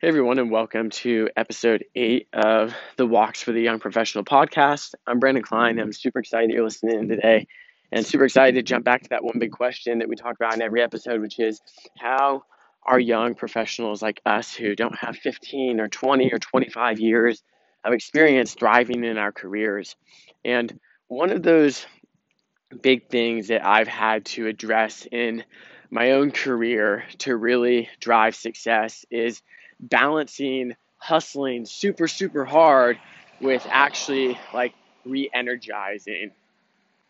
Hey everyone, and welcome to episode eight of the Walks for the Young Professional podcast. I'm Brandon Klein. I'm super excited you're listening today, and super excited to jump back to that one big question that we talk about in every episode, which is how are young professionals like us who don't have 15 or 20 or 25 years of experience thriving in our careers? And one of those big things that I've had to address in my own career to really drive success is balancing hustling super, super hard with actually like re energizing.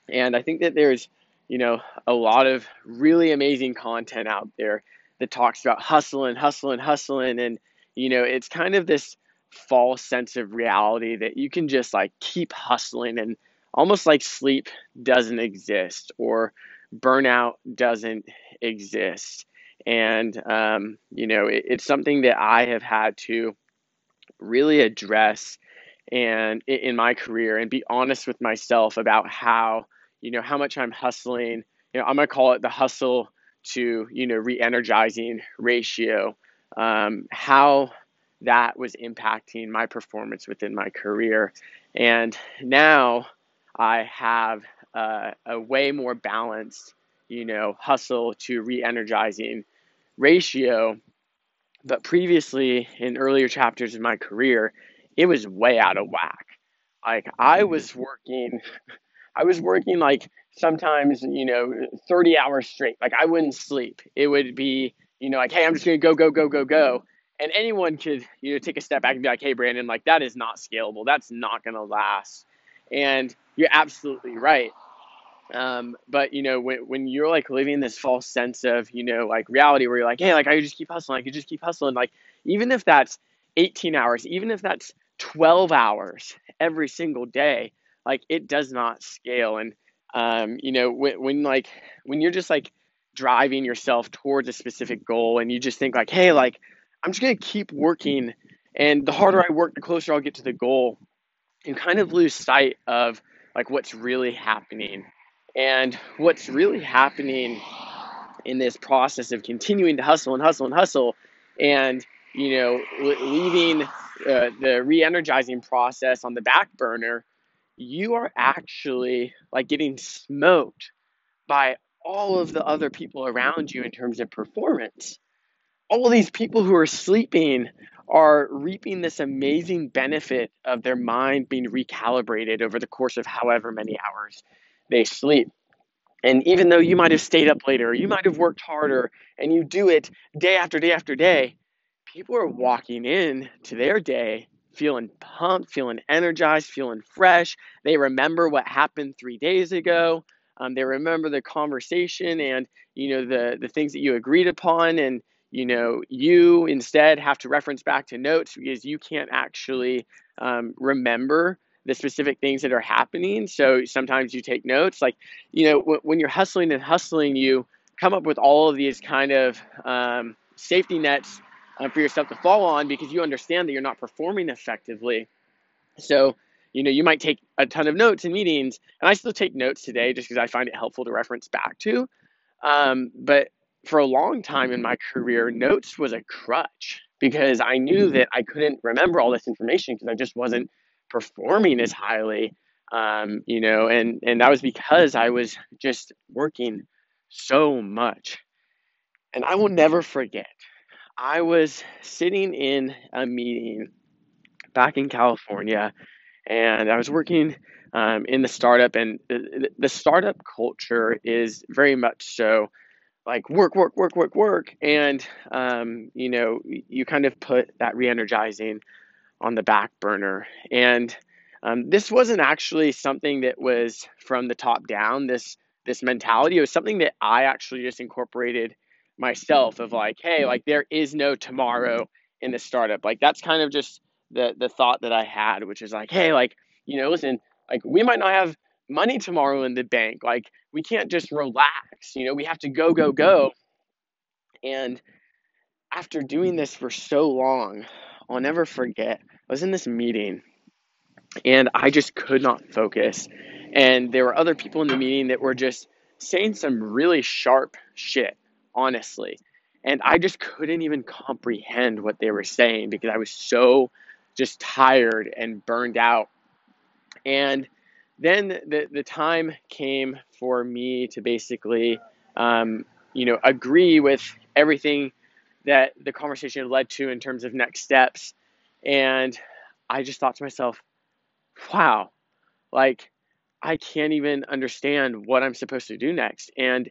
And I think that there's, you know, a lot of really amazing content out there that talks about hustling, hustling, hustling. And, you know, it's kind of this false sense of reality that you can just like keep hustling and almost like sleep doesn't exist or burnout doesn't exist. And, um, you know, it, it's something that I have had to really address and in my career and be honest with myself about how, you know, how much I'm hustling. You know, I'm going to call it the hustle to, you know, re energizing ratio, um, how that was impacting my performance within my career. And now I have uh, a way more balanced, you know, hustle to re energizing ratio. But previously, in earlier chapters of my career, it was way out of whack. Like I mm-hmm. was working, I was working like sometimes, you know, 30 hours straight. Like I wouldn't sleep. It would be, you know, like, hey, I'm just gonna go, go, go, go, go. And anyone could, you know, take a step back and be like, hey, Brandon, like that is not scalable. That's not gonna last. And you're absolutely right. Um, but you know, when, when you're like living this false sense of, you know, like reality where you're like, hey, like I just keep hustling, I could just keep hustling. Like, even if that's 18 hours, even if that's 12 hours every single day, like it does not scale. And, um, you know, when, when like, when you're just like driving yourself towards a specific goal and you just think like, hey, like, I'm just going to keep working. And the harder I work, the closer I'll get to the goal. And kind of lose sight of like what's really happening and what's really happening in this process of continuing to hustle and hustle and hustle and, you know, leaving uh, the re energizing process on the back burner, you are actually like getting smoked by all of the other people around you in terms of performance. All of these people who are sleeping are reaping this amazing benefit of their mind being recalibrated over the course of however many hours they sleep. And even though you might have stayed up later, you might have worked harder, and you do it day after day after day, people are walking in to their day feeling pumped, feeling energized, feeling fresh. They remember what happened three days ago. Um, they remember the conversation and you know the the things that you agreed upon, and you know you instead have to reference back to notes because you can't actually um, remember the specific things that are happening. So sometimes you take notes. Like, you know, w- when you're hustling and hustling, you come up with all of these kind of um, safety nets um, for yourself to fall on because you understand that you're not performing effectively. So, you know, you might take a ton of notes in meetings, and I still take notes today just because I find it helpful to reference back to. Um, but for a long time in my career, notes was a crutch because I knew that I couldn't remember all this information because I just wasn't performing as highly um, you know and and that was because i was just working so much. And i will never forget i was sitting in a meeting back in california and i was working um, in the startup and the, the startup culture is very much so like work work work work work and um, you know you kind of put that re-energizing on the back burner. And um, this wasn't actually something that was from the top down. This this mentality it was something that I actually just incorporated myself. Of like, hey, like there is no tomorrow in the startup. Like that's kind of just the the thought that I had, which is like, hey, like you know, listen, like we might not have money tomorrow in the bank. Like we can't just relax. You know, we have to go go go. And after doing this for so long, I'll never forget. I was in this meeting and I just could not focus. And there were other people in the meeting that were just saying some really sharp shit, honestly. And I just couldn't even comprehend what they were saying because I was so just tired and burned out. And then the, the time came for me to basically, um, you know, agree with everything that the conversation led to in terms of next steps. And I just thought to myself, wow, like I can't even understand what I'm supposed to do next. And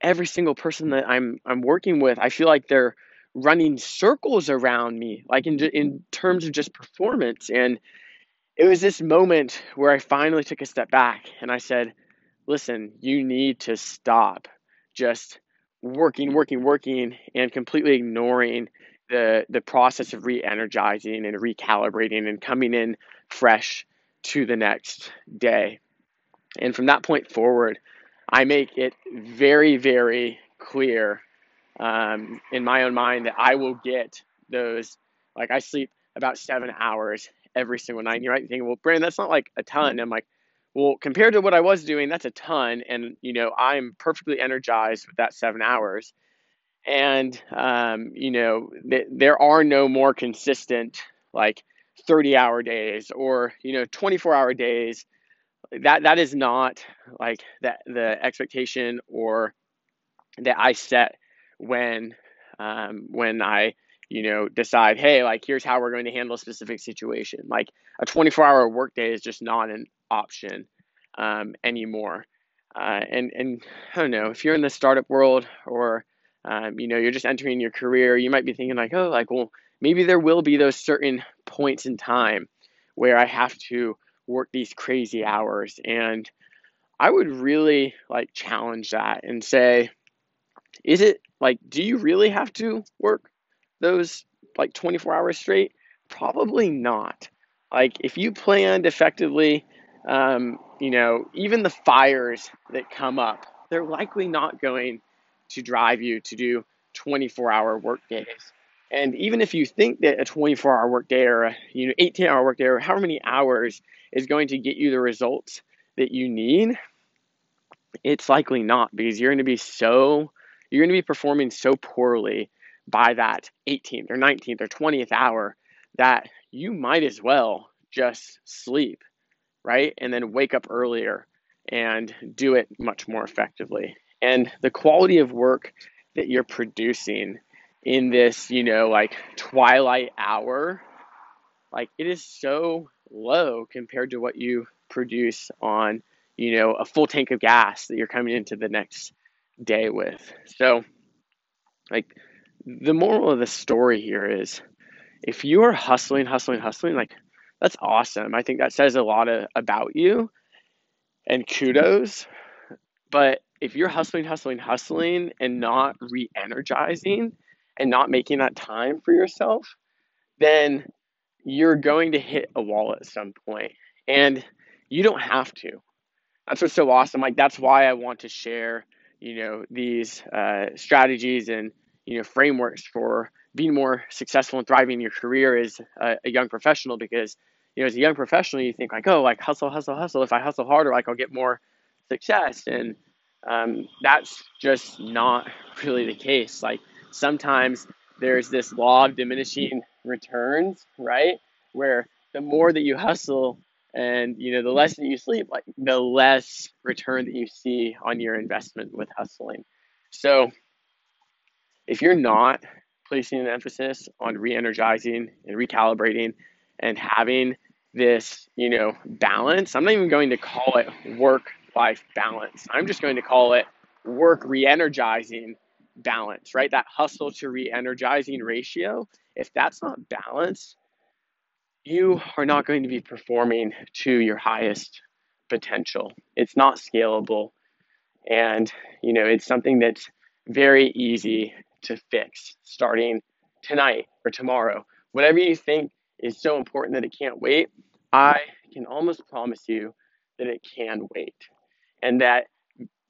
every single person that I'm I'm working with, I feel like they're running circles around me, like in in terms of just performance. And it was this moment where I finally took a step back and I said, "Listen, you need to stop just working, working, working, and completely ignoring the the process of re-energizing and recalibrating and coming in fresh to the next day." And from that point forward, I make it very, very clear um, in my own mind that I will get those. Like I sleep about seven hours every single night. And you might think, well, Brandon, that's not like a ton. I'm like, well, compared to what I was doing, that's a ton. And you know, I'm perfectly energized with that seven hours. And um, you know, th- there are no more consistent like 30 hour days or you know 24 hour days that that is not like that the expectation or that I set when um, when I you know decide hey like here's how we're going to handle a specific situation like a 24 hour workday is just not an option um, anymore uh, and and I don't know if you're in the startup world or um, you know you're just entering your career you might be thinking like oh like well maybe there will be those certain points in time where I have to work these crazy hours. And I would really like challenge that and say, is it like, do you really have to work those like 24 hours straight? Probably not. Like, if you planned effectively, um, you know, even the fires that come up, they're likely not going to drive you to do 24 hour work days. And even if you think that a 24 hour workday or a you know 18 hour workday or however many hours is going to get you the results that you need, it's likely not because you're going to be so you're going to be performing so poorly by that 18th or 19th or 20th hour that you might as well just sleep, right? And then wake up earlier and do it much more effectively. And the quality of work that you're producing in this, you know, like twilight hour, like it is so low compared to what you produce on, you know, a full tank of gas that you're coming into the next day with. So, like, the moral of the story here is if you are hustling, hustling, hustling, like, that's awesome. I think that says a lot of, about you and kudos. But if you're hustling, hustling, hustling and not re energizing and not making that time for yourself, then you're going to hit a wall at some point. and you don't have to that's what's so awesome like that's why i want to share you know these uh, strategies and you know frameworks for being more successful and thriving in your career as a, a, young professional because you know as a young professional you think like oh like hustle hustle hustle if i hustle harder like i'll get more success and um, that's just not really the case like sometimes there's this law of diminishing returns, right? Where the more that you hustle and you know the less that you sleep, like the less return that you see on your investment with hustling. So if you're not placing an emphasis on re-energizing and recalibrating and having this, you know, balance, I'm not even going to call it work life balance. I'm just going to call it work re-energizing balance, right? That hustle to re energizing ratio, if that's not balanced, you are not going to be performing to your highest potential. It's not scalable. And, you know, it's something that's very easy to fix starting tonight or tomorrow. Whatever you think is so important that it can't wait, I can almost promise you that it can wait. And that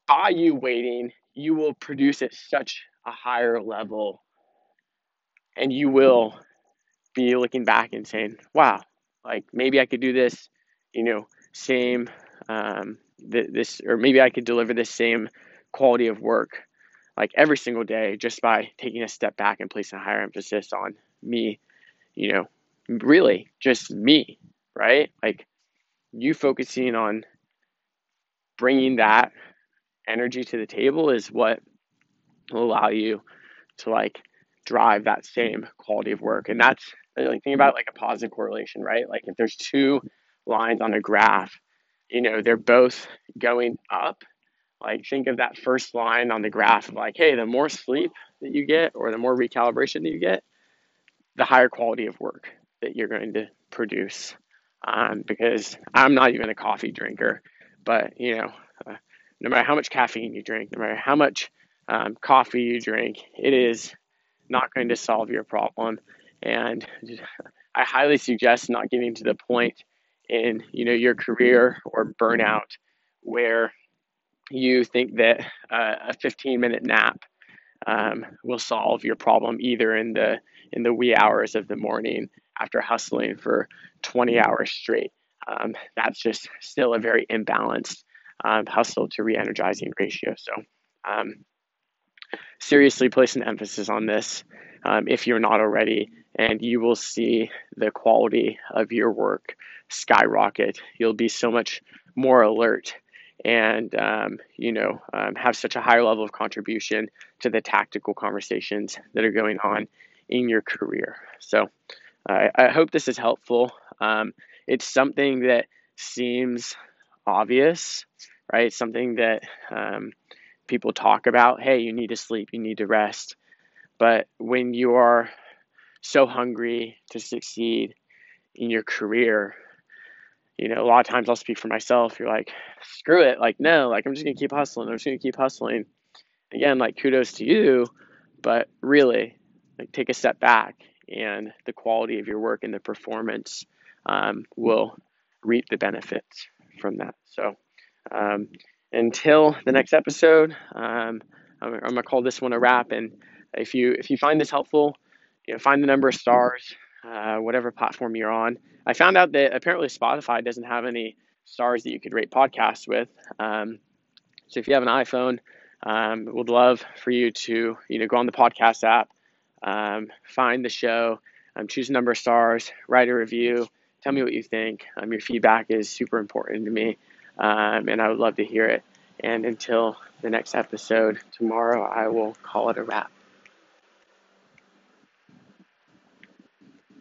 by you waiting, you will produce at such a higher level and you will be looking back and saying wow like maybe i could do this you know same um, th- this or maybe i could deliver this same quality of work like every single day just by taking a step back and placing a higher emphasis on me, you know, really just me, right? Like you focusing on bringing that energy to the table is what will allow you to like drive that same quality of work. And that's like think about like a positive correlation, right? Like if there's two lines on a graph, you know, they're both going up. Like think of that first line on the graph of like, hey, the more sleep that you get or the more recalibration that you get, the higher quality of work that you're going to produce. Um, because I'm not even a coffee drinker, but you know, uh, no matter how much caffeine you drink, no matter how much um, coffee you drink, it is not going to solve your problem. And I highly suggest not getting to the point in you know your career or burnout where you think that uh, a 15 minute nap um, will solve your problem either in the in the wee hours of the morning after hustling for 20 hours straight. Um, that's just still a very imbalanced um, hustle to re-energizing ratio. So um, seriously place an emphasis on this um, if you're not already, and you will see the quality of your work skyrocket. You'll be so much more alert and um, you know um, have such a higher level of contribution to the tactical conversations that are going on in your career. So I, I hope this is helpful. Um, it's something that seems obvious, right? Something that um, people talk about. Hey, you need to sleep, you need to rest. But when you are so hungry to succeed in your career, you know, a lot of times I'll speak for myself. You're like, screw it. Like, no, like, I'm just going to keep hustling. I'm just going to keep hustling. Again, like, kudos to you. But really, like, take a step back and the quality of your work and the performance um, will reap the benefits from that. So, um, until the next episode, um, I'm, I'm, gonna call this one a wrap. And if you if you find this helpful, you know, find the number of stars, uh, whatever platform you're on. I found out that apparently Spotify doesn't have any stars that you could rate podcasts with. Um, so if you have an iPhone, um, would love for you to you know go on the podcast app, um, find the show, um, choose a number of stars, write a review, tell me what you think. Um, your feedback is super important to me um, and I would love to hear it. And until the next episode tomorrow, I will call it a wrap.